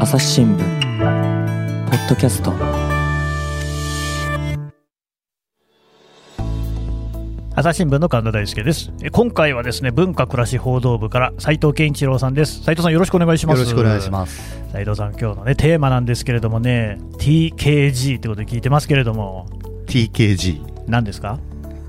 朝日新聞ポッドキャスト。朝日新聞の神田大輔です。え今回はですね文化暮らし報道部から斉藤健一郎さんです。斉藤さんよろしくお願いします。よろしくお願いします。斉藤さん今日のねテーマなんですけれどもね TKG ってことで聞いてますけれども。TKG 何ですか？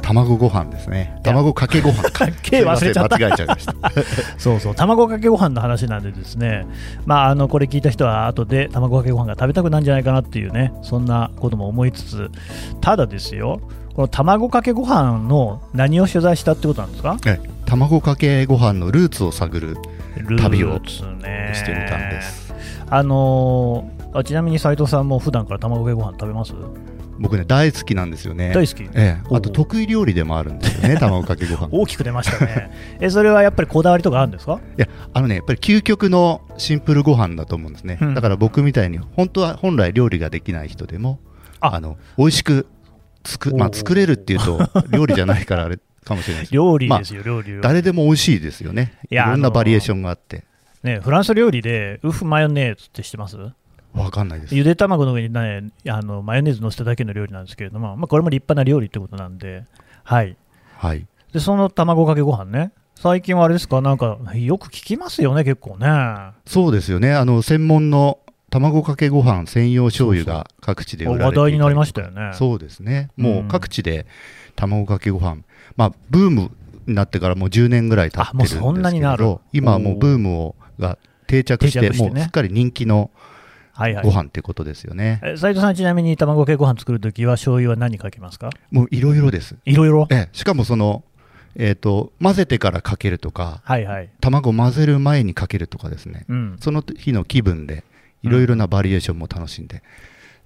卵ご飯ですね。卵かけご飯か。け忘れちゃった。間違えちゃいました。そうそう卵かけご飯の話なんでですね。まああのこれ聞いた人は後で卵かけご飯が食べたくなるんじゃないかなっていうねそんなことも思いつつただですよこの卵かけご飯の何を取材したってことなんですか？え卵かけご飯のルーツを探る旅をしてみたんです。あのーあちなみに斉藤さんも普段から卵かけご飯食べます？僕ね大好きなんですよね。大好き？ええ、あと得意料理でもあるんですよね 卵かけご飯。い大きく出ましたね。えそれはやっぱりこだわりとかあるんですか？やあのねやっぱり究極のシンプルご飯だと思うんですね、うん。だから僕みたいに本当は本来料理ができない人でもあ。あの美味しくつく、まあ、作れるっていうと 料理じゃないからあれかもしれないです。料理ですよ、料理料理誰でも美味しいですよね。いろんなバリエーションがあって。ね、フランス料理でウフマヨネーズって知ってます？わかんないです。ゆで卵の上に、ね、あのマヨネーズ乗せただけの料理なんですけれども、まあ、これも立派な料理ってことなんで,、はい、はい。でその卵かけご飯ね。最近はあれですか？なんかよく聞きますよね結構ね。そうですよね。あの専門の卵かけご飯専用醤油が各地で売ら話題になりましたよね。そうですね。うん。もう各地で卵かけご飯。まあブームになってからもう10年ぐらい経ってるんですけあもうそんなになる。ど今はもうブームをが定着してもうすっかり人気のはいはい。ご飯ってことですよね、え斉藤さんちなみに卵かけご飯作るときは醤油は何かけますか？もういろいろです。いろいろ？ええ。しかもそのえっ、と混ぜてからかけるとかはいはい。卵混ぜる前にかけるとかですね。うん。その日の気分でいろいろなバリエーションも楽しんで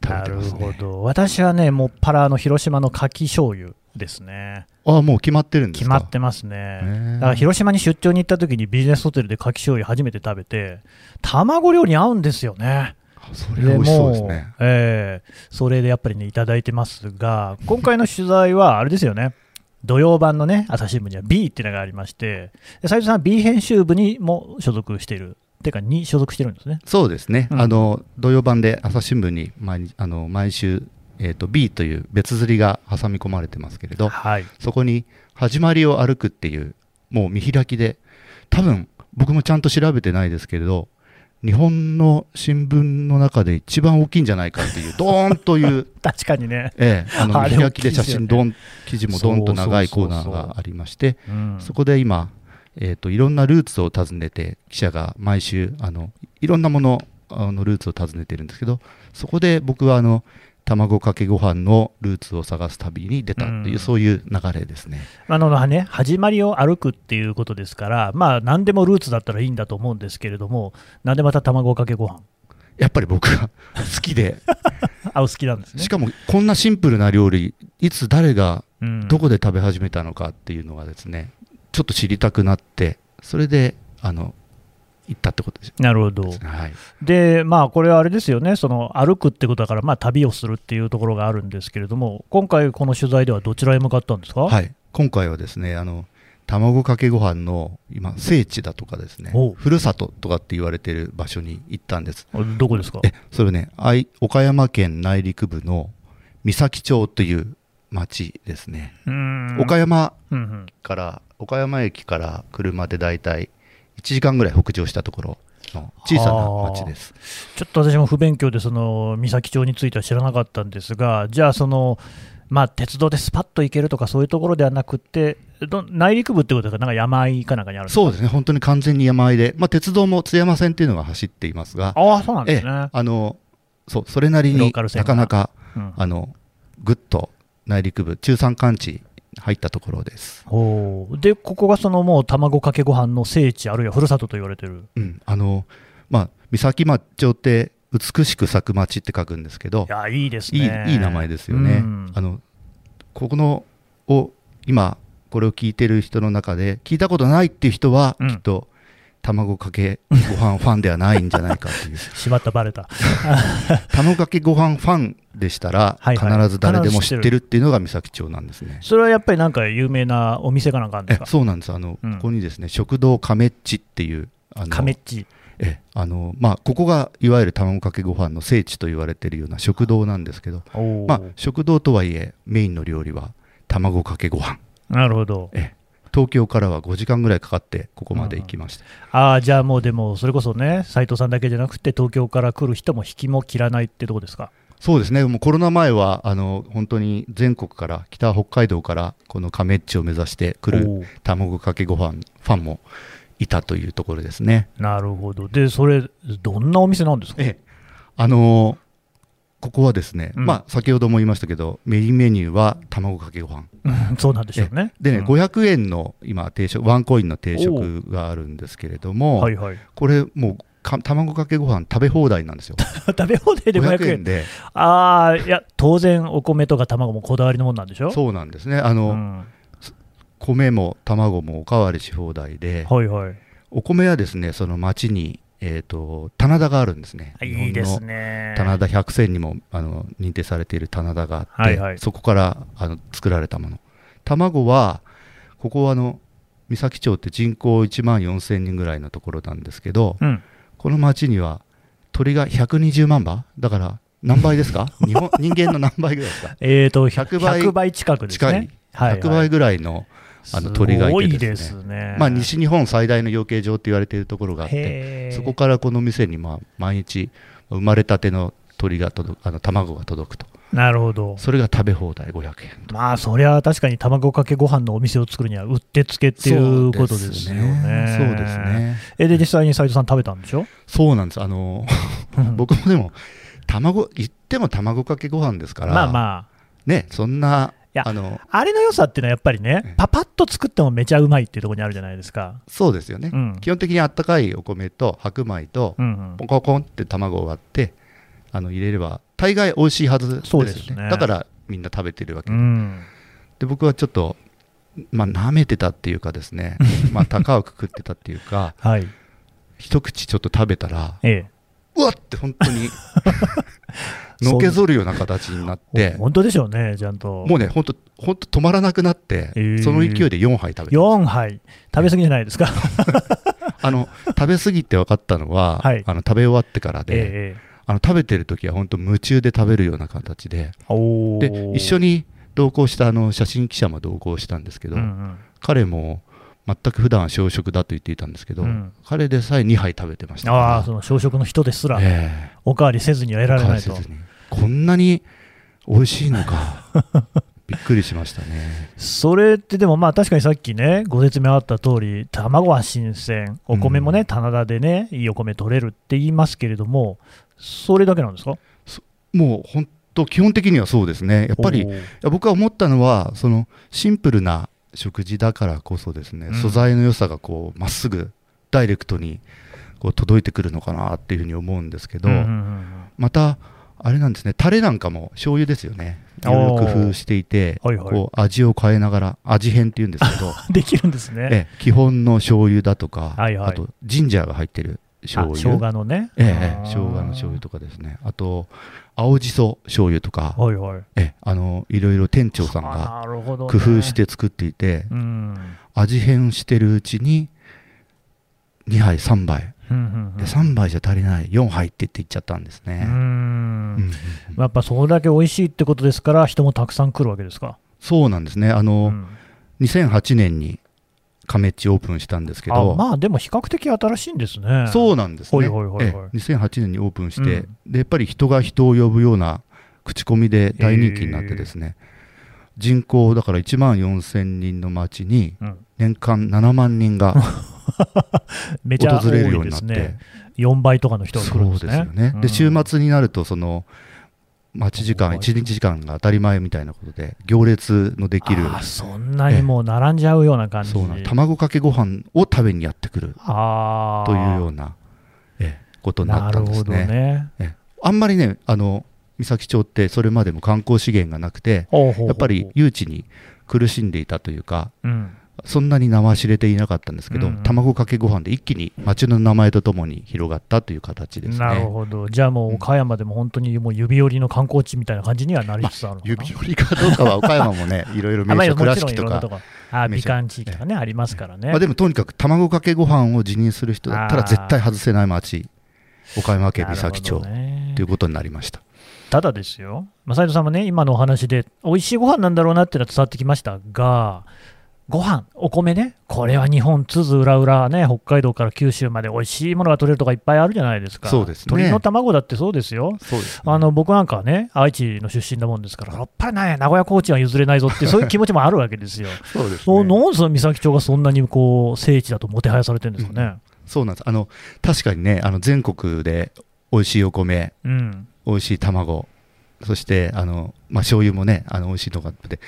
食べなるてますね。ほど。私はねもっぱらあの広島の牡蠣醤油ですね。あもう決まってるんですか？決まってますね。だから広島に出張に行った時にビジネスホテルで牡蠣醤油初めて食べて卵料理に合うんですよねそれは美味しそうですね。ええそれでやっぱりねいただいてますが今回の取材はあれですよね。土曜版のね朝日新聞には B っていうのがありましてで斉藤さんは B 編集部にも所属している。てかに所属してるんですね。そうですね、うん。あの土曜版で朝日新聞に毎日あの毎週、えー、と B という別釣りが挟み込まれてますけれどはい。そこに「始まりを歩く」っていうもう見開きで多分僕もちゃんと調べてないですけれど日本の新聞の中で一番大きいんじゃないかっていう ドーンという、確かにね、ええ、あの見開きで写真ドン記事もドンと長いコーナーがありましてうん。そこで今、えー、といろんなルーツを訪ねて記者が毎週あのいろんなものあのルーツを訪ねてるんですけどそこで僕はあの卵かけご飯のルーツを探す旅に出たっていう、うんそういう流れですね。あのね、始まりを歩くっていうことですから、まあ、何でもルーツだったらいいんだと思うんですけれども、なんでまた卵かけご飯？やっぱり僕が 好きで、あ、お好きなんですね。しかもこんなシンプルな料理いつ誰がうんどこで食べ始めたのかっていうのがですねちょっと知りたくなってそれであの行ったってことですなるほど。ね。はい。で、まあ、これはあれですよね、その歩くってことだから、まあ、旅をするっていうところがあるんですけれども、今回、この取材ではどちらへ向かったんですか、はい、今回はですねあの卵かけご飯の今聖地だとかですねふるさととかって言われてる場所に行ったんです。どこですか？えそれね愛岡山県内陸部の三崎町という町ですね、岡山うんうん。から岡山駅から車でだいたい1時間ぐらい北上したところの小さな町です。ちょっと私も不勉強で、その三崎町については知らなかったんですが、じゃあ、その、まあ、鉄道でスパッと行けるとか、そういうところではなくて、ど内陸部ってことですか、なんか山あいかなんかにあるそうですね。本当に完全に山あいで、まあ、鉄道も津山線っていうのが走っていますが。ああ、そうなんでええ。すね。あのそうそれなりになかなかうん。あのぐっと内陸部中山間地入ったところです、おー。で、ここがそのもう卵かけご飯の聖地、あるいはふるさとと言われてる。うん、あのまあ三崎町町って美しく咲く町って書くんですけどいや、いいですいいね。いい名前ですよね、うん。あのここのを今これを聞いてる人の中で聞いたことないっていう人はうん。きっと卵かけご飯ファンではないんじゃないかっていう しまった、バレた。卵かけご飯ファンでしたらはいはい必ず誰でも知ってるっていうのが三崎町なんですね。それはやっぱりなんか有名なお店かなんかあるんでえすか？そうなんですあの、うんここにですね食堂亀っちっていうあの亀っち。えあのまあ、ここがいわゆる卵かけご飯の聖地と言われているような食堂なんですけど、まあ、食堂とはいえメインの料理は卵かけご飯なるほど。え東京からは5時間ぐらいかかってここまで行きました、ああ、じゃあもうでも、それこそね、斉藤さんだけじゃなくて、東京から来る人も引きも切らないってとこですか？そうですねもうコロナ前はあの本当に全国から北北海道からこの亀っちを目指して来る卵かけご飯ファンもいたというところですね。なるほど。で、それ、どんなお店なんですか？ええ、あのーここはですね、うんまあ、先ほども言いましたけど、メインメニューは卵かけご飯うん そうなんでしょうね。でね、うん500円の今定食、ワンコインの定食があるんですけれども、はいはい。これ、もうか卵かけご飯食べ放題なんですよ。食べ放題で500 500円円。で、ああ、いや、当然、お米とか卵もこだわりのものなんでしょ？そうなんですね、あの、ん米も卵もおかわりし放題で、はいはい。お米はですね、その町に、えー、と棚田があるんですね。いいですねね。棚田百選にもあの認定されている棚田があって、はいはいそこからあの作られたもの卵はここはあの三崎町って人口1万4000人ぐらいのところなんですけどうん。この町には鳥が120万羽？だから何倍ですか？日本人間の何倍ぐらいですか？えーと、100 100倍倍近くですね。はいはい100倍ぐらいのあの鳥がいてですねすごいですね。まあ、西日本最大の養鶏場って言われているところがあってそこからこの店にまあ毎日生まれたての鳥が届くあの卵が届くとなるほど。それが食べ放題500円まあ、そりゃ確かに卵かけご飯のお店を作るにはうってつけっていうことですよね。そうですねえ、で、実際に斉藤さん食べたんでしょ？そうなんですあの 僕もでも卵言っても卵かけご飯ですからまあまあ。ねそんないやあのあれの良さっていうのはやっぱりえねえ、パパッと作ってもめちゃうまいっていうところにあるじゃないですか。そうですよね、うん。基本的にあったかいお米と白米とポンコンコンって卵を割ってあの入れれば大概美味しいはずですよねですねだからみんな食べてるわけで,、うん。で僕はちょっとまあ舐めてたっていうかですね まあ高をくくってたっていうかはい。一口ちょっと食べたらええ。うわって本当に のけぞるような形になって本当でしょうね、ちゃんと。もうね本当本当止まらなくなって、へーその勢いで4杯食べて4杯。食べ過ぎじゃないですか。あの食べ過ぎて分かったのは、はいあの食べ終わってからで、ええ。あの食べてる時は本当夢中で食べるような形でおでー一緒に同行したあの写真記者も同行したんですけど、うんうん彼も全く普段は小食だと言っていたんですけど、うん。彼でさえ2杯食べてました。ああ、その小食の人ですら、ええ。おかわりせずには得られないと。こんなに美味しいのか。びっくりしましたね。それってでもまあ確かにさっきね、ご説明あった通り、卵は新鮮、お米もね、うん。棚田でね、いいお米取れるって言いますけれども、それだけなんですか？もう本当基本的にはそうですね。やっぱり僕は思ったのはそのシンプルな食事だからこそですね、うん。素材の良さがこうまっすぐダイレクトにこう届いてくるのかなっていうふうに思うんですけど、うんうんうんまたあれなんですねタレなんかも醤油ですよね。いろいろ工夫していてはいはい。こう味を変えながら味変っていうんですけど できるんですね。ええ基本の醤油だとか、はいはい。あとジンジャーが入ってる醤あ油生姜のね。ええ生姜の醤油とかですね。あと青じそ醤油とか、はいはい。ええあのいろいろ店長さんが工夫して作っていて、うん。味変してるうちに2杯3杯。うんうんうん。で3杯じゃ足りない。4杯って言って言っちゃったんですうね、んうんやっぱそれだけ美味しいってことですから、人もたくさん来るわけですか。そうなんですね。あの、うん。2008年に亀っちオープンしたんですけあど、まあでも比較的新しいんですね。そうなんですね、はいはいはいはい。ええ。2008年にオープンして、うん。でやっぱり人が人を呼ぶような口コミで大人気になってですね、人口だから1万4000人の町にうん。年間7万人が めちゃ多訪れるようになって、ね。4倍とかの人が来るんそうですね。でね、うん。で週末になるとその待ち時間はい1日時間が当たり前みたいなことで行列のできる。そんなにもう並んじゃうような感じ。そうなん。卵かけご飯を食べにやってくる。というようなええことになったんですね。ね。ええ。あんまりねあの三崎町ってそれまでも観光資源がなくてやっぱり誘致に苦しんでいたというかうんそんなに名は知れていなかったんですけど、うんうん。卵かけご飯で一気に町の名前とともに広がったという形ですね。なるほど、じゃあもう岡山でも本当にもう指折りの観光地みたいな感じにはなりつつあるのかな、指折りかどうかは岡山もね、いろいろあまあ名所、倉敷とか、美観地域とかね、ありますからね。まあ、でもとにかく卵かけご飯を辞任する人だったら絶対外せない町、岡山県美咲町ね。ということになりました。ただですよ、まあ、斉藤さんもね、今のお話で、美味しいご飯なんだろうなっていうのは伝わってきましたが、ご飯お米ね、これは日本、津々浦々ね、北海道から九州まで美味しいものが取れるとかいっぱいあるじゃないですか。そうですね鶏の卵だってそうですよ。すねあの僕なんかはね、愛知の出身なもんですから、やっぱりね、名古屋コーチは譲れないぞって、そういう気持ちもあるわけですよ。そうですそうねなんで三崎町がそんなにこう聖地だともてはやされてるんですかね。そうなんですあの確かにね、あの全国で美味しいお米、うん、美味しい卵、そしてあの、まあ醤油もね、あの美味しいのがあって、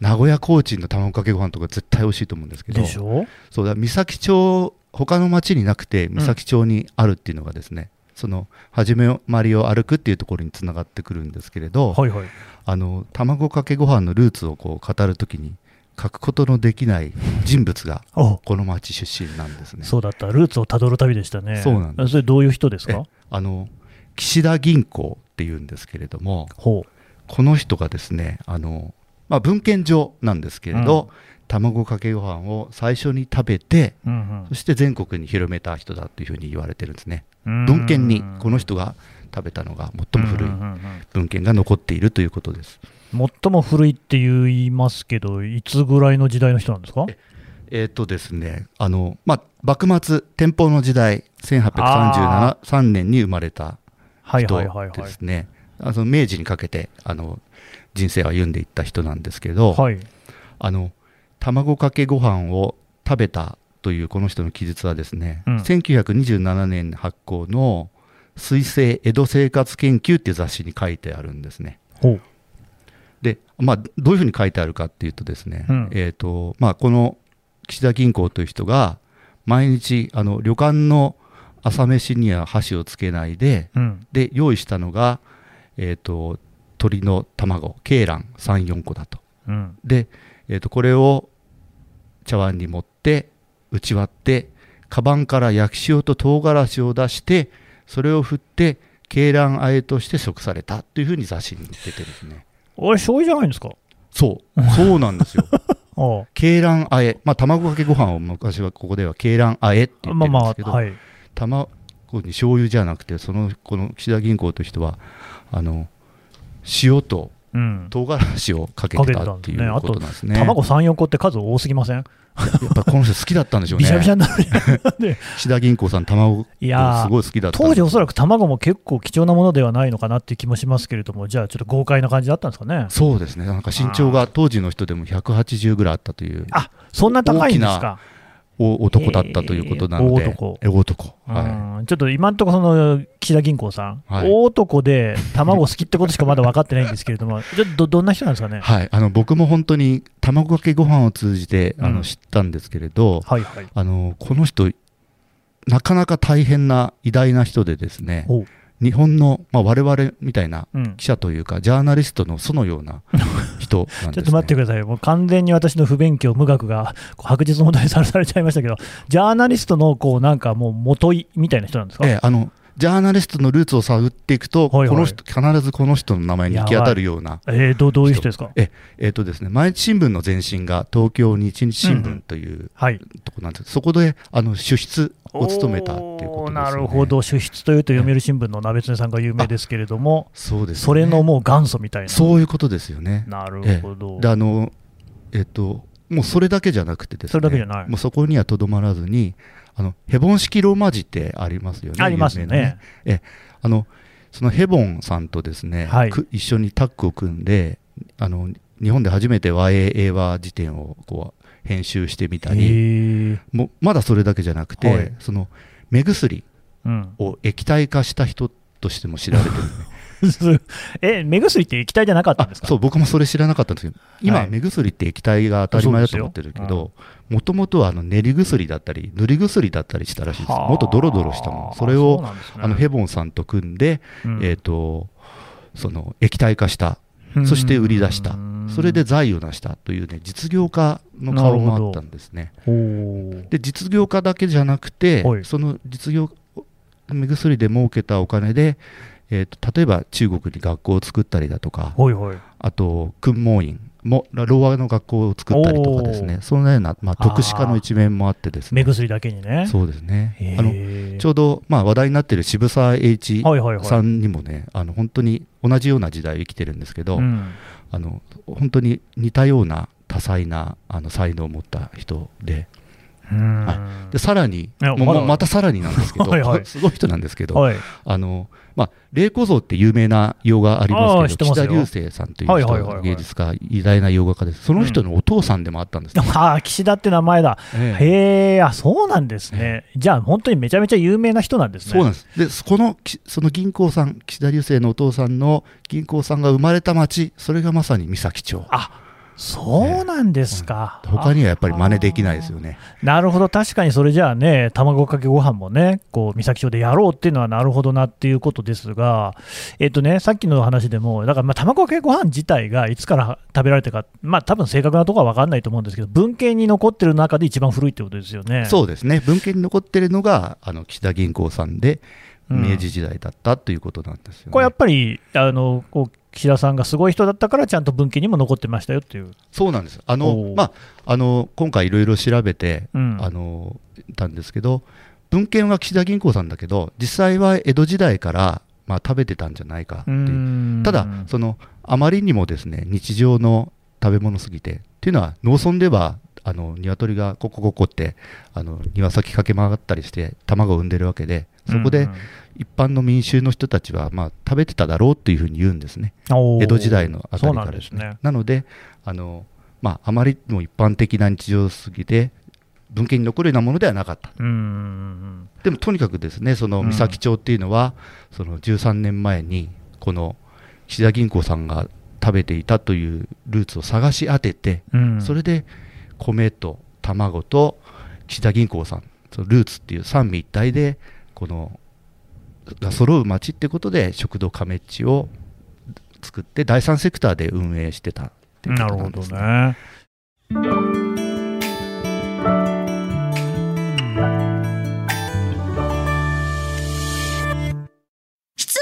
名古屋コーチンの卵かけご飯とか絶対美味しいと思うんですけど、でしょ？そうだ三崎町、他の町になくて、三崎町にあるっていうのがですね、その始まりを歩くっていうところにつながってくるんですけれど、はいはい。あの卵かけご飯のルーツをこう語るときに、書くことのできない人物が おこの町出身なんですね。そうだった、ルーツをたどる旅でしたね。そうなんですそれどういう人ですか？えあの岸田銀行っていうんですけれども、ほこの人がですね、あのまあ、文献上なんですけれど、卵かけご飯を最初に食べて、う。うんそして全国に広めた人だというふうに言われてるんですね。うん文献にこの人が食べたのが最も古いうんうんうん文献が残っているということです。うん最も古いって言いますけど、いつぐらいの時代の人なんですか？えーとですね、あのまあ、幕末、天保の時代、あ1833年に生まれた人明治にかけてあの人生を歩んでいった人なんですけど、はい。あの卵かけご飯を食べたというこの人の記述はですね、うん。1927年発行の水星江戸生活研究っていう雑誌に書いてあるんですね。で、まあ、どういうふうに書いてあるかっていうとですね、うん。えーとまあ、この岸田銀行という人が毎日あの旅館の朝飯には箸をつけないでうん。で用意したのが、えー、と鶏の卵鶏卵34個だと。うん。で、えー、とこれを茶碗に盛って打ち割ってカバンから焼き塩と唐辛子を出してそれを振って鶏卵あえとして食された。というふうに雑誌に出てるんですね。あれ、醤油じゃないんですか？そう。そうなんですよ。ああ。鶏卵あえ、まあ、卵かけご飯を昔はここでは鶏卵あえって言ってまあまあ、るんですけど、はい。卵に醤油じゃなくてそのこの岸田銀行という人はあの塩とうん。唐辛子をかけてたっていうことなんですね。卵3、4個って数多すぎません？やっぱりこの人好きだったんでしょうね。びしゃびしゃになる。岸田銀行さん卵いやーすごい好きだった当時おそらく卵も結構貴重なものではないのかなっていう気もしますけれども、じゃあちょっと豪快な感じだったんですかね？そうですね。なんか身長が当時の人でも180ぐらいあったというあそんな高いんですか？お男だったということなので、えー大男え大男。はうんちょっと今のところ、その岸田銀行さん、はい大男で卵好きってことしかまだ分かってないんですけれども、ちょっとどどんな人なんですかね？い。。はい。あの僕も本当に卵かけご飯を通じてあうんの知ったんですけれど、はいはい。あのこの人なかなか大変な偉大な人でですね、日本のまあ我々みたいなうん、記者というかジャーナリストのそのような人なんです、ね。ちょっと待ってください、もう完全に私の不勉強、無学が白日のもとにさらされちゃいましたけど、ジャーナリストのこうなんかもう元いみたいな人なんですか、ええあのジャーナリストのルーツを探っていくと、はいはい。この人必ずこの人の名前に行き当たるような、えーどうどういう人ですか？ええっとですね、毎日新聞の前身が東京日日新聞というはい。とこなんです、そこであの主筆を務めたっていうことです、ね、なるほど、主筆というと読売新聞の鍋常さんが有名ですけれども、そうです、ね、それのもう元祖みたいな。そういうことですよね。なるほど。であのえっともうそれだけじゃなくてですね、それだけじゃないもうそこにはとどまらずに、あのヘボン式ローマ字ってありますよね。あります有名なね。えあのそのヘボンさんとですね、はいく一緒にタッグを組んであの日本で初めて和英英和辞典をこう編集してみたり、もうまだそれだけじゃなくて、はい。その目薬うん、を液体化した人としても知られてる、ね、え、目薬って液体じゃなかったんですか？あそう僕もそれ知らなかったんですけど今、はい。目薬って液体が当たり前だと思ってるけどもともとはあの練り薬だったり塗り薬だったりしたらしいです。はあ。もっとドロドロしたもの。それをね。あのヘボンさんと組んで、うん。えー、とその液体化した。そして売り出したそれで財を成したというね実業家の顔もあったんですね。で実業家だけじゃなくて、はい。その実業目薬で儲けたお金で、えー、と例えば中国に学校を作ったりだとか、あと訓問院もろうの学校を作ったりとかですね、そんなような、まあ、特殊化の一面もあってですね、目薬だけにね。そうですね。あのちょうど、まあ、話題になっている渋沢栄一はいはいはいさんにもね、あの本当に同じような時代を生きてるんですけど、うんあの本当に似たような多彩なあの才能を持った人で、うん。はでさらに、またさらになんですけど、はいはい。すごい人なんですけど、はい。あのまあ、霊子像って有名な洋画ありますけど、岸田流星さんというはいはいはいはい。芸術家、偉大な洋画家です、その人のお父さんでもあったんですね。ああ岸田って名前だ。ええ。へえあそうなんですね。じゃあ本当にめちゃめちゃ有名な人なんですね。そうなんです。でそこのきその銀行さん、岸田流星のお父さんの銀行さんが生まれた町、それがまさに三崎町。あそうなんですか、他にはやっぱり真似できないですよね。なるほど、確かにそれじゃあね、卵かけご飯もね、こう三崎町でやろうっていうのはなるほどなっていうことですが、えっとね、さっきの話でも、だからまあ卵かけご飯自体がいつから食べられたか、まあ多分正確なところは分かんないと思うんですけど、文献に残ってる中で一番古いってことですよね。そうですね、文献に残ってるのが、あの岸田銀行さんで、うん明治時代だったということなんですよね。これやっぱりあのこう岸田さんがすごい人だったから、ちゃんと文献にも残ってましたよっていう。そうなんです。あおのう、まあ、あの、今回いろいろ調べて、うんあの、たんですけど、文献は岸田銀行さんだけど、実際は江戸時代から、まあ、食べてたんじゃないかっていう。ただ、その、あまりにもですね、日常の食べ物すぎて、っていうのは、農村では、あの、鶏がココココって、あの、庭先駆け回ったりして、卵を産んでるわけで、そこで、一般の民衆の人たちは、まあ、食べてただろうっていうふうに言うんですね。江江戸時代のあたりからそうなんですね。なので、あのまあ、あまりにも一般的な日常すぎて、文献に残るようなものではなかった。うんうんでもとにかくですね、そのうん三崎町っていうのは、その13年前に、この岸田銀行さんが食べていたというルーツを探し当てて、うんうんそれで米と卵と岸田銀行さん、そのルーツっていう三位一体で、このが揃う町ってことで、食堂亀っちを作って、第三セクターで運営してたっていうこなるほどとなんです、ね。ね。質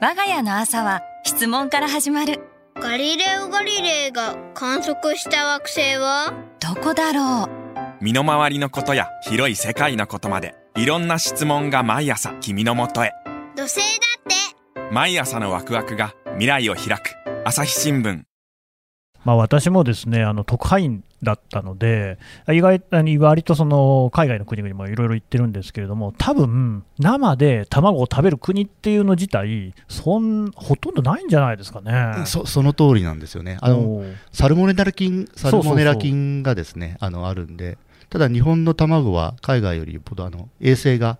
我が家の朝は質問から始まる問ガリレオ・ガリレイが観測した惑星は？どこだろう？身の回りのことや広い世界のことまでいろんな質問が毎朝君のもとへ。土星だって。毎朝のワクワクが未来を開く。朝日新聞まあ、私もですねあの特派員だったので、意外に割とその海外の国々もいろいろ行ってるんですけれども、多分生で卵を食べる国っていうの自体、そんほとんどないんじゃないですかね。そその通りなんですよね。あのサルモネラ菌、サルモネラ菌がですね、あのあるんで、ただ日本の卵は海外よりよっぽどあの衛生がや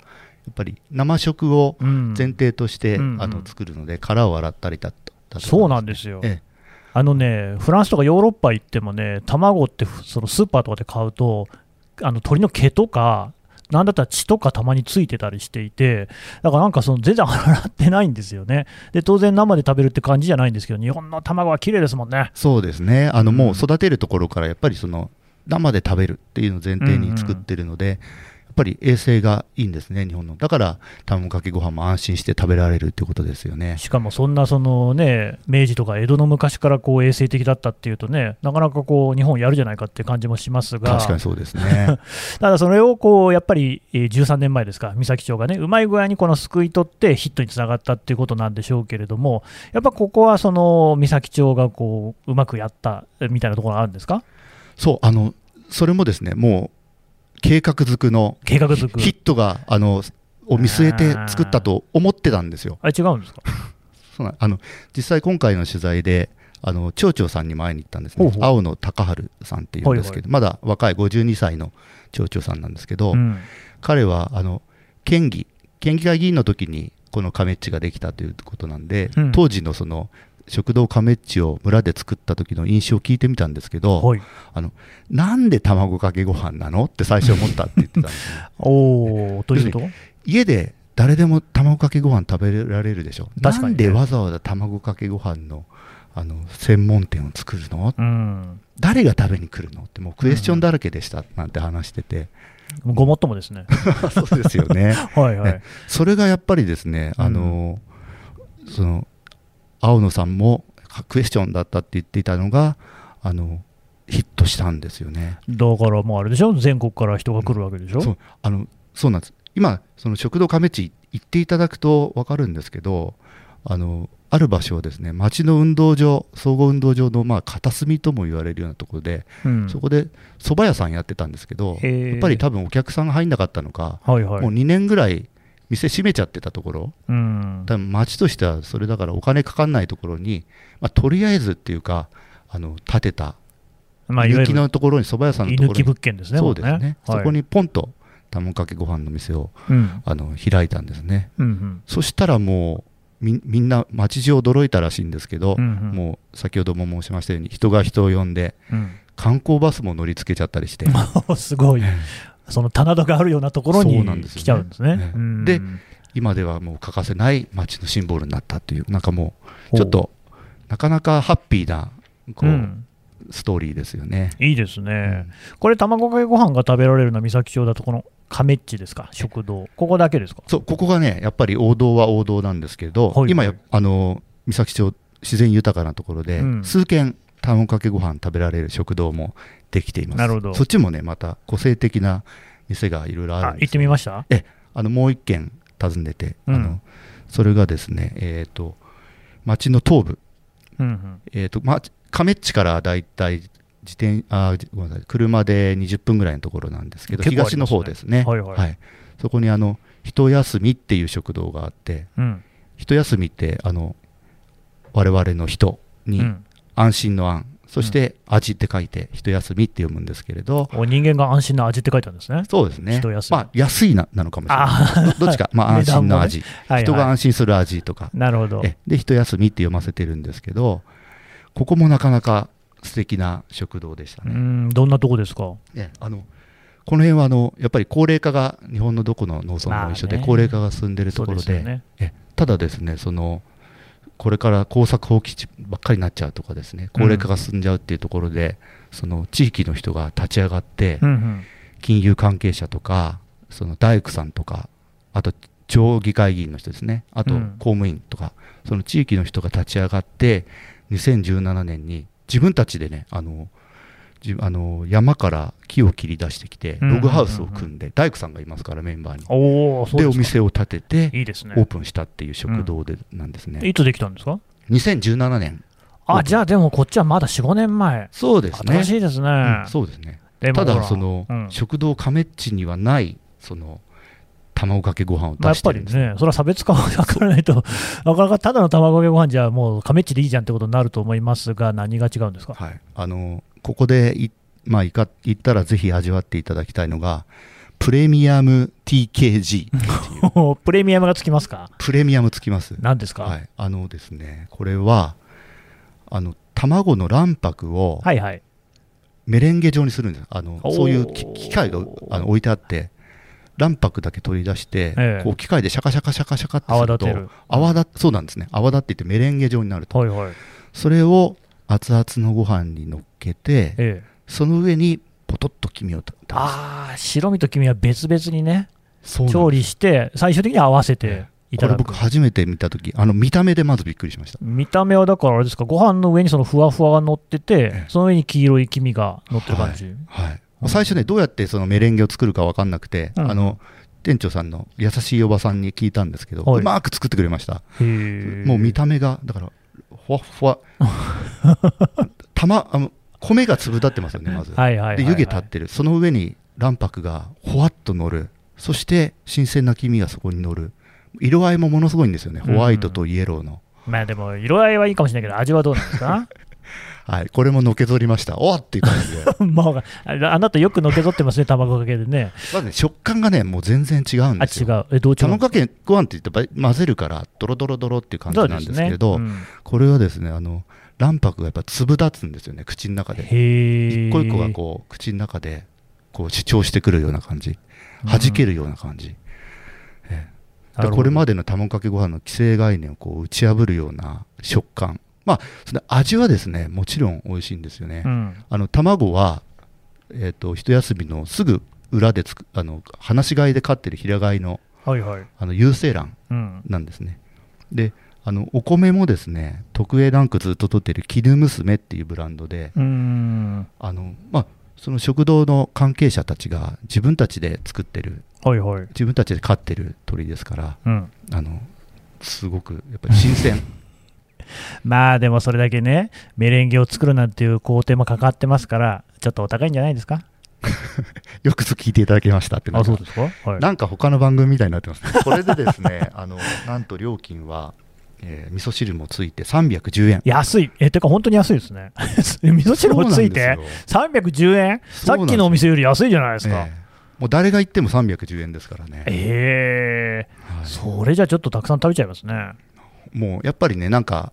っぱり生食をうん前提として、あの作るので、殻を洗ったりだそうなんですよ。ええあのね、フランスとかヨーロッパ行ってもね、卵ってふそのスーパーとかで買うと、あの鳥の毛とか、なんだったら血とかたまについてたりしていて、だからなんかその全然洗ってないんですよね。で、当然生で食べるって感じじゃないんですけど、日本の卵は綺麗ですもんね。そうですね、あのうんもう育てるところからやっぱりその生で食べるっていうのを前提に作ってるので、やっぱり衛生がいいんですね、日本の。だから、卵かけご飯も安心して食べられるってことですよね。しかもそんなそのね、明治とか江戸の昔からこう衛生的だったっていうとね、なかなかこう日本やるじゃないかって感じもしますが。確かにそうですね。ただそれをこうやっぱりえー13年前ですか、三崎町がね、うまい具合にこの救い取ってヒットにつながったっていうことなんでしょうけれども、やっぱここはその三崎町がこううまくやったえみたいなところあるんですか、そう、あの、それもですね、もう、計画づくの計画づく。ヒットが、あの、を見据えて作ったと思ってたんですよ。あれ違うんですか？そうなんあの実際今回の取材で、あの町長さんにも会いに行ったんですね。ほうほう。青野隆治さんっていうんですけど、まだ若い52歳の町長さんなんですけど、うん。彼はあの県議、県議会議員の時にこの亀っちができたということなんで、うん。当時のその食堂亀っちを村で作った時の印象を聞いてみたんですけど、はい、なんで卵かけご飯なのって最初思ったって言ってたんですね。おーというと、家で誰でも卵かけご飯食べられるでしょ。確かにね。なんでわざわざ卵かけご飯のあの専門店を作るの？うん、誰が食べに来るのってもうクエスチョンだらけでしたなんて話してて、ごもっともですね。そうですよね。はいはい。ね。それがやっぱりですね、あのその青野さんもクエスチョンだったって言っていたのがあのヒットしたんですよね。だからもうあれでしょ、全国から人が来るわけでしょ？そうあのそうなんです今その食堂亀地行っていただくと分かるんですけどあのある場所はですね町の運動場総合運動場のまあ片隅とも言われるようなところで、うんそこで蕎麦屋さんやってたんですけどやっぱり多分お客さんが入んなかったのか、はいはい。もう2年ぐらい店閉めちゃってたところ。うん、多分町としてはそれだからお金かかんないところに、まあ、とりあえずっていうかあの建てた。まあ、のところに蕎麦屋さんのところに。物件ですね、そうですね。もはい。そこにポンと卵かけご飯の店をうん。あの開いたんですね。うんうん。そしたらもうみみんな町中驚いたらしいんですけど、うんうん。もう先ほども申しましたように人が人を呼んでうん。観光バスも乗り付けちゃったりして。すごい、その棚田があるようなところに来ちゃうんですね。ね。うん。で今ではもう欠かせない町のシンボルになったっていうなんかもうちょっとなかなかハッピーなこう、うん。ストーリーですよね。いいですね、うん。これ、卵かけご飯が食べられるのは三崎町だと、この亀っちですか、食堂、ここだけですか？そうここがねやっぱり王道は王道なんですけど、はい。今やあの三崎町自然豊かなところで、うん。数軒卵かけご飯食べられる食堂もできています。なるほど。そっちもねまた個性的な店がいろいろあるあ行っんですてみました？あのもう一軒訪ねて、うん。あのそれがですねえっ、と町の東部。うんうん。えーとま、亀っちからだいたい自転あごめんなさい車で20分ぐらいのところなんですけど、ね。東の方ですね、はいはい。そこにあの一休みっていう食堂があって、うん。一休みってあの我々の人にうん安心の安、そして味って書いて、一休みって読むんですけれど、お人間が安心な味って書いてあるんですね。そうですね。まあ、安いななのかもしれあない、どどっちか、まあ、安 値段もね。心の味、はい人がは安心する味とか。い、、なるほど。えで一休みって読ませてるんですけど、ここもなかなか素敵な食堂でしたうね。んどんなとこですか？ねあのこの辺はあのやっぱり高齢化が日本のどこの農村も一緒で、高齢化が進んでるところでただですねそのこれから耕作放棄地ばっかりになっちゃうとかですね高齢化が進んじゃうっていうところで、その地域の人が立ち上がって、うんうん。金融関係者とかその大工さんとかあと町議会議員の人ですね。あとうん。公務員とか、その地域の人が立ち上がって2017年に自分たちでねあのじあの山から木を切り出してきてログハウスを組んで、大工さんがいますからメンバーに。おでお店を建てていいですね。オー。プンしたっていう食堂で、なんですね。いつできたんですか？2017年。あ、ン。じゃあでもこっちはまだ4、5年前。そうですね。新しいですね。うんそうですね。ただその、うん。食堂亀っちにはないその卵かけご飯をまあ、や出っぱりしてるんですね。ね、それは差別化を図らないと、なかなかただの卵かけご飯じゃ、もう亀っちでいいじゃんってことになると思いますが、何が違うんですか？はい、あのここでい、まあ、行か行ったらぜひ味わっていただきたいのがプレミアム TKG プレミアムがつきますか？プレミアムつきます。何ですか、はい、あのですねこれはあの卵の卵白をはいはい。メレンゲ状にするんです。あのそういうき機械があの置いてあって卵白だけ取り出して、ええ。こう機械でシャカシャカシャカシャカってすると泡立てる。泡立そうなんですね。泡立っていってメレンゲ状になると。はいはい。それを熱々のご飯に乗っけてええ、その上にポトッと黄身をああ、白身と黄身は別々にね、調理して、最終的に合わせていこれただく。僕初めて見た時あの見た目でまずびっくりしました。見た目はだからあれですか、ご飯の上にそのふわふわが乗っててええ、その上に黄色い黄身が乗ってる感じ。はい。最初ねどうやってそのメレンゲを作るか分かんなくて、うん。あの店長さんの優しいおばさんに聞いたんですけど、はい。うまく作ってくれました。もう見た目がだからふわっふわ。たま あの米が粒立ってますよねまず、で湯気立ってる。その上に卵白がほわっと乗る。そして新鮮な黄身がそこに乗る。色合いもものすごいんですよね。ホワイトとイエローの、まあでも、色合いはいいかもしれないけど、味はどうなんですか？はい、これものけぞりました。おっっていう感じで。もうああなたよくのけぞってますね、卵かけでね。まずね食感がねもう全然違うんあ、ですよ。違う。え、どう違う？卵かけご飯って言ってば混ぜるからドロドロドロっていう感じなんですけれど、そうですねこれはですねあの卵白がやっぱ粒立つんですよね口の中で。一個一個がこう口の中でこう主張してくるような感じ。弾けるような感じ、ええ。なるほど。でこれまでの卵かけご飯の既成概念をこう打ち破るような食感まあ、その味はですねもちろん美味しいんですよね。うんあの卵は、えー、と一休みのすぐ裏でつくあの放し飼いで飼ってる平飼いのはいはい。あの有精卵うん。なんですね。であのお米もですね特 A ランクずっと取ってる絹娘っていうブランドで。あの、まあ、その食堂の関係者たちが自分たちで作ってるはいはい。自分たちで飼ってる鳥ですからうん。あのすごくやっぱり新鮮 まあでもそれだけね、メレンゲを作るなんていう工程もかかってますから、ちょっとお高いんじゃないですか？よくぞ聞いていただきましたってあ、かそうですか？はい。なんか他の番組みたいになってますね。これでですね、あのなんと料金は、えー味噌汁もついて310円。安い。え、てか本当に安いですね。味噌汁もついてそうなんですよ310円？さっきのお店より安いじゃないですか。ええもう誰が行っても310円ですからね。ええはいそれじゃちょっとたくさん食べちゃいますね。もうやっぱりね、なんか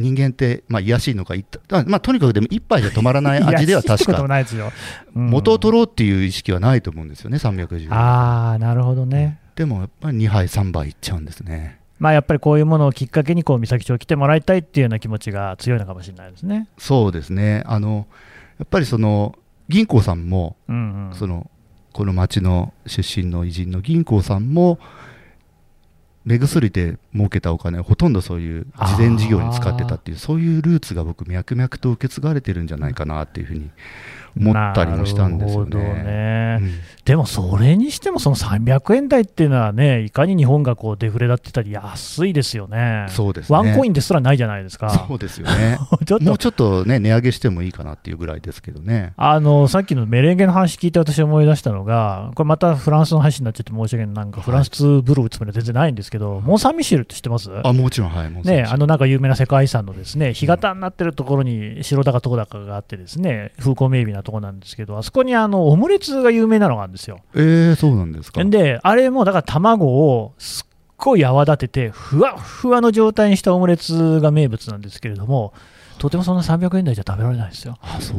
人間って、まあ、癒やしいのか、いったあまあ、とにかくでも一杯じゃ止まらない味では確か、元を取ろうっていう意識はないと思うんですよね、310円。ああ、なるほどね。でもやっぱり2杯、3杯いっちゃうんですね。まあやっぱりこういうものをきっかけにこう三崎町来てもらいたいっていうような気持ちが強いのかもしれないですね。そうですね。あのやっぱりその銀行さんもうんうん。そのこの町の出身の偉人の銀行さんも目薬で儲けたお金をほとんどそういう事前事業に使ってたっていうそういうルーツが僕脈々と受け継がれてるんじゃないかなっていうふうに思ったりもしたんですよなるほどね。ね。うんでもそれにしてもその300円台っていうのはね、いかに日本がこうデフレだってたり安いですよね。そうですねワンコインですらないじゃないですか。そうですよね。ちょっともうちょっとね値上げしてもいいかなっていうぐらいですけどね。あのさっきのメレンゲの話聞いて私思い出したのが、これまたフランスの話になっちゃって申し訳ない、なんかフランスブログつもりは全然ないんですけど、モン・サン・ミシェルって知ってます？あもちろんはいね、あのなんか有名な世界遺産のですね干潟になってるところに白だかどこだかがあってですね風光明媚なところなんですけどあそこにあのオムレツが有名なのがあるんですよ。えー、そうなんですか。であれもだから卵をすっごい泡立ててふわっふわの状態にしたオムレツが名物なんですけれどもとてもそんな300円台じゃ食べられないですよ。あそう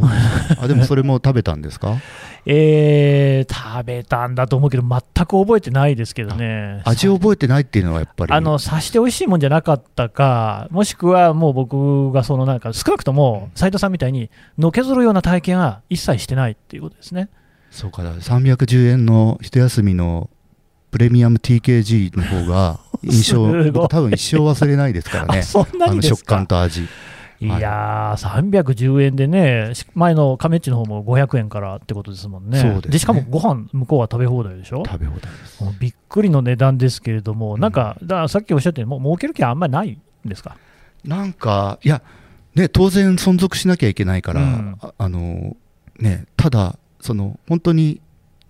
あでもそれも食べたんですか？えー、食べたんだと思うけど全く覚えてないですけどね。味を覚えてないっていうのはやっぱりあの察して美味しいもんじゃなかったか、もしくはもう僕がそのなんか少なくとも斉藤さんみたいにのけぞるような体験は一切してないっていうことですね。そうか310円の一休みのプレミアム TKG の方が 印象僕多分一生忘れないですからね。あの食感と味。い。やー、310円でね、し前の亀っちの方も500円からってことですもんね。ですね。しかもご飯向こうは食べ放題でしょ？食べ放題です。びっくりの値段ですけれども、なんか、だからさっきおっしゃったように、もう儲ける気はあんまりないんですか？なんかいやね当然存続しなきゃいけないから、うん。ああのねただその本当に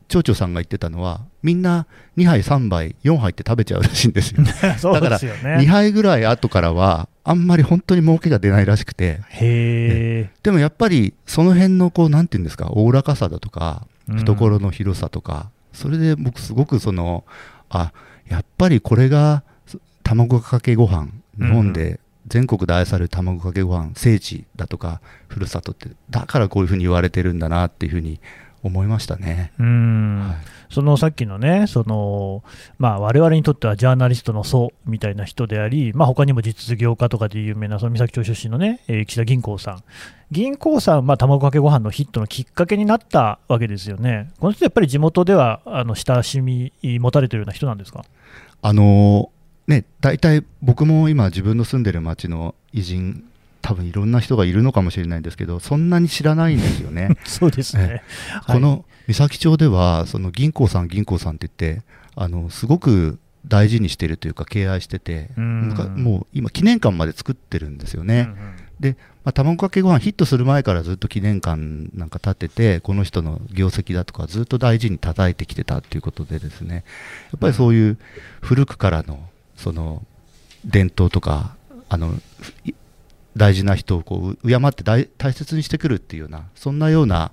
町長さんが言ってたのはみんな2杯3杯4杯って食べちゃうらしいんですよ。そうですよ2ね。杯ぐらい後からはあんまり本当に儲けが出ないらしくて。へでもやっぱりその辺のこうなんていうんですかおおらかさだとかー懐の広さとか、それで僕すごくそのあやっぱりこれがそ卵かけご飯日本で全国で愛される卵かけご飯聖地だとかふるさとってだからこういうふうに言われてるんだなっていうふうに思いましたね。うんはいそのさっきのね、そのまあ我々にとってはジャーナリストの祖みたいな人であり、まあ他にも実業家とかで有名なその三崎町出身のね、えー岸田銀行さん、銀行さん、まあ、卵かけご飯のヒットのきっかけになったわけですよね、この人、やっぱり地元ではあの親しみ持たれてるような人なんですか？あのーね大体僕も今自分の住んでる町の偉人多分いろんな人がいるのかもしれないんですけどそんなに知らないんですよね。そうですね。はい。この三崎町ではその銀行さん銀行さんって言ってあのすごく大事にしてるというか敬愛しててうん。むかもう今記念館まで作ってるんですよね、うんうん。まあ、卵かけご飯ヒットする前からずっと記念館なんか建ててこの人の業績だとかずっと大事に叩いてきてたっていうことでですねやっぱりそういう古くからのその伝統とかあのい大事な人をこう敬って大大切にしてくるっていうようなそんなような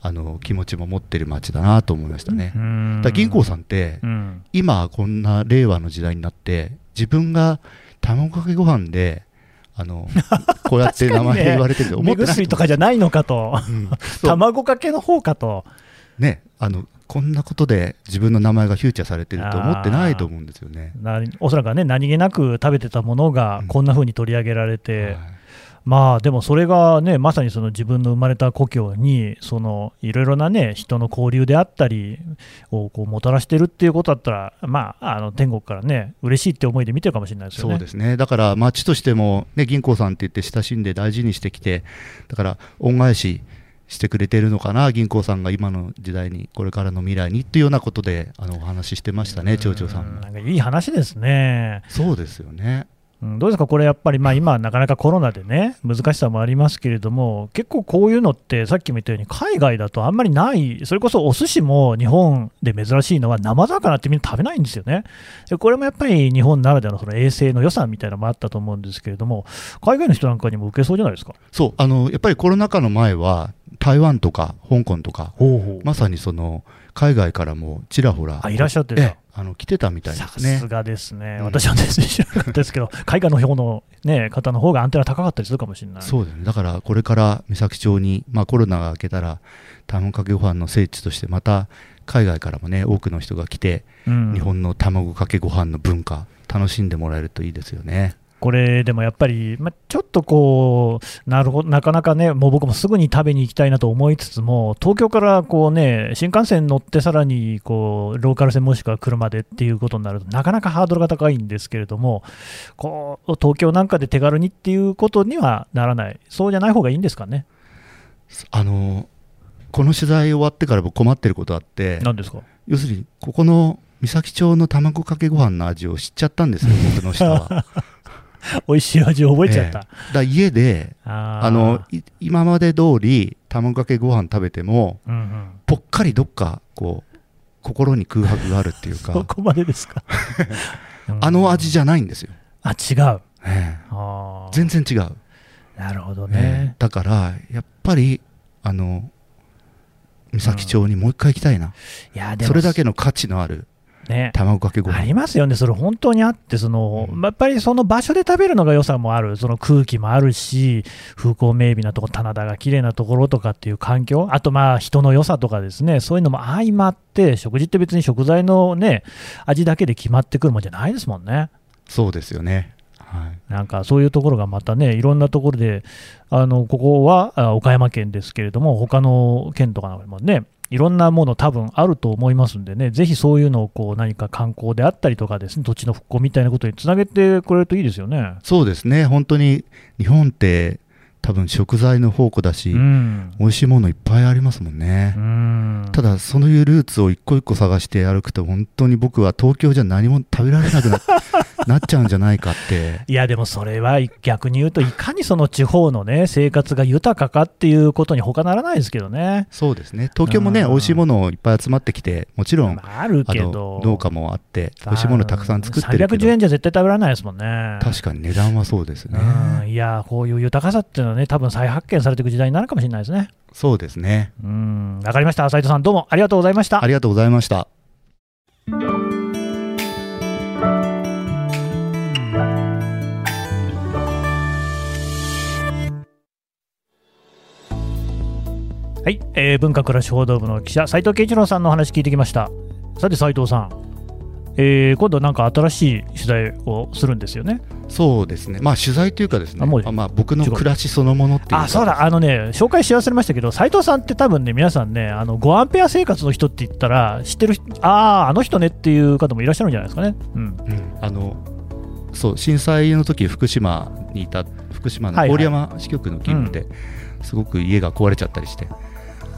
あの気持ちも持ってる町だなと思いましたね。うん。だ銀行さんってうん。今こんな令和の時代になって自分が卵かけご飯であの こうやって名前言われてると思目ってない薬とかじゃないのかと、うん。卵かけの方かと。ねあのこんなことで自分の名前がフューチャーされてると思ってないと思うんですよね。なおそらくはね、何気なく食べてたものがうんこんな風に取り上げられて、はいまあでもそれがねまさにその自分の生まれた故郷にそのいろいろなね人の交流であったりをこうもたらしてるっていうことだったらまああの天国からね嬉しいって思いで見てるかもしれないですよね。そうですねだから町としても、ね、銀行さんって言って親しんで大事にしてきてだから恩返ししてくれてるのかな銀行さんが今の時代にこれからの未来にっていうようなことであのお話ししてましたね町長さんもなんかいい話ですね。そうですよねうんどうですか、これやっぱり、まあ、今、なかなかコロナでね、難しさもありますけれども、結構こういうのって、さっきも言ったように、海外だとあんまりない、それこそお寿司も日本で珍しいのは、生魚ってみんな食べないんですよね。でこれもやっぱり日本ならではのその衛生の良さみたいなのもあったと思うんですけれども、海外の人なんかにも受けそうじゃないですか？そうあのやっぱりコロナ禍の前は台湾とか香港とかまさにその海外からもちらほらあいらっしゃってた。ええあの来てたみたいでさすね。すがですね、うん。私は全然知らなかったですけど、海外の方の、ね、方の方がアンテナ高かったりするかもしれない。そうだよね。だからこれから三崎町に、まあ、コロナが明けたら卵かけご飯の聖地としてまた海外からもね多くの人が来て、うん。日本の卵かけご飯の文化楽しんでもらえるといいですよねこれでもやっぱり、ま、ちょっとこうなるほどなかなかね、もう僕もすぐに食べに行きたいなと思いつつも、東京からこう、ね、新幹線乗って、さらにこうローカル線もしくは車でっていうことになると、なかなかハードルが高いんですけれども、こう東京なんかで手軽にっていうことにはならない、そうじゃない方がいいんですかね？あのこの取材終わってから僕困ってることあってなんですか？要するにここの三崎町の卵かけご飯の味を知っちゃったんですよ僕の舌は 美味しい味を覚えちゃった。ええ。だ家であのい今まで通り卵かけご飯食べてもうんうん。ぽっかりどっかこう心に空白があるっていうか。そこまでですか？うん。あの味じゃないんですよ、あ違う。えー。全然違う、なるほどええ。ね。だからやっぱりあの三崎町にもう一回行きたいな、いやでも。それだけの価値のあるね、卵かけごあり飯ますよね、それ本当にあって、そのうん。やっぱりその場所で食べるのが良さもある、その空気もあるし、風光明媚なところ、棚田が綺麗なところとかっていう環境、あとまあ人の良さとかですね、そういうのも相まって、食事って別に食材のね、味だけで決まってくるもんじゃないですもんね。そうですよね、はい、なんかそういうところがまたね、いろんなところで、あのここはあ岡山県ですけれども、他の県とかもね、いろんなもの多分あると思いますんでね、ぜひそういうのをこう何か観光であったりとかですね、土地の復興みたいなことにつなげてくれるといいですよね。そうですね。本当に日本って多分食材の宝庫だし、うん。美味しいものいっぱいありますもんね、うん。ただそういうルーツを一個一個探して歩くと本当に僕は東京じゃ何も食べられなくななっちゃうんじゃないかって いやでもそれは逆に言うと、いかにその地方のね、生活が豊かかっていうことに他ならないですけどね。そうですね東京もねうん美味しいものいっぱい集まってきてもちろん、まあ、あるけど、農家もあって美味しいものたくさん作ってるけ310ど円じゃ絶対食べられないですもんね。確かに値段はそうですね、うんいやこういう豊かさっていうのはね、多分再発見されていく時代になるかもしれないですね。そうですねうん、わかりました。斉藤さん、どうもありがとうございましたあ。りがとうございましたはい、えー文化暮らし報道部の記者、斉藤圭一郎さんのお話聞いてきました。さて、斉藤さん、えー今度なんか新しい取材をするんですよね。そうですね。まあ取材というかですねあまあまあ僕の暮らしそのものっていうか。あ、そうだ、あのね、紹介し忘れましたけど、斉藤さんって多分ね、皆さんね、あの、5アンペア生活の人って言ったら、知ってる人、ああ、あの人ねっていう方もいらっしゃるんじゃないですかね。うん。うん。あのそう震災の時福島にいた福島のはいはい。郡山支局の勤務で、すごく家が壊れちゃったりして、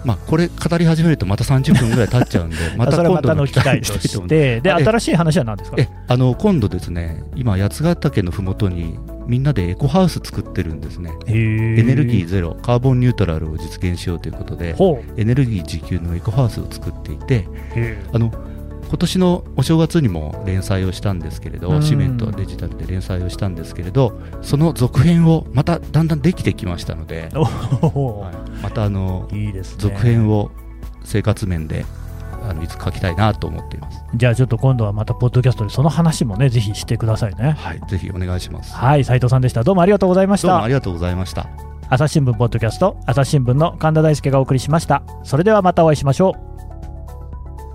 まあ、これ語り始めるとまた30分ぐらい経っちゃうんで また今度の機会として、で、新しい話は何ですか？えあの今度ですね今八ヶ岳のふもとにみんなでエコハウス作ってるんですね。エエネルギーゼロカーボンニュートラルを実現しようということで。エネルギー自給のエコハウスを作っていてへあの今年のお正月にも連載をしたんですけれうんど紙面とデジタルで連載をしたんですけれどその続編をまただんだんできてきましたので、はいまたあのね。続編を生活面であのいつ書きたいなと思っています。じゃあちょっと今度はまたポッドキャストでその話もね、ぜひしてくださいね。はい、ぜひお願いします。はい、斉藤さんでした。どうもありがとうございましたどうもあ。りがとうございました。朝日新聞ポッドキャスト、朝日新聞の神田大輔がお送りしました。それではまたお会いしましょう。